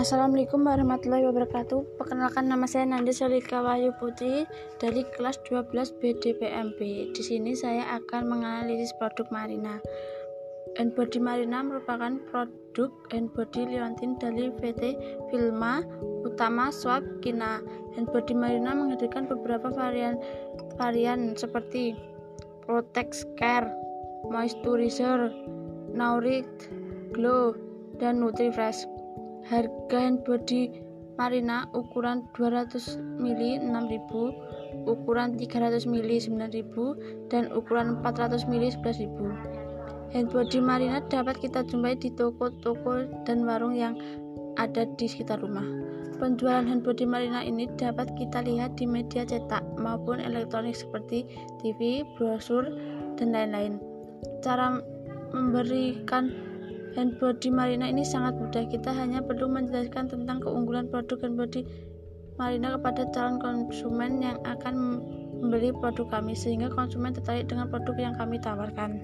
Assalamualaikum warahmatullahi wabarakatuh. Perkenalkan nama saya Nandi Selika Wahyu Putri dari kelas 12 BDPMB. Di sini saya akan menganalisis produk Marina. Handbody Marina merupakan produk handbody liontin dari PT Filma utama Swap Kina. Handbody Marina menghadirkan beberapa varian varian seperti Protect Care, Moisturizer, Nourish, Glow, dan Nutrifresh. Harga handbody Marina ukuran 200 ml 6000, ukuran 300 ml 9000 dan ukuran 400 ml 11000. Handbody Marina dapat kita jumpai di toko-toko dan warung yang ada di sekitar rumah. Penjualan handbody Marina ini dapat kita lihat di media cetak maupun elektronik seperti TV, brosur, dan lain-lain. Cara memberikan Handbody Marina ini sangat mudah. Kita hanya perlu menjelaskan tentang keunggulan produk handbody Marina kepada calon konsumen yang akan membeli produk kami sehingga konsumen tertarik dengan produk yang kami tawarkan.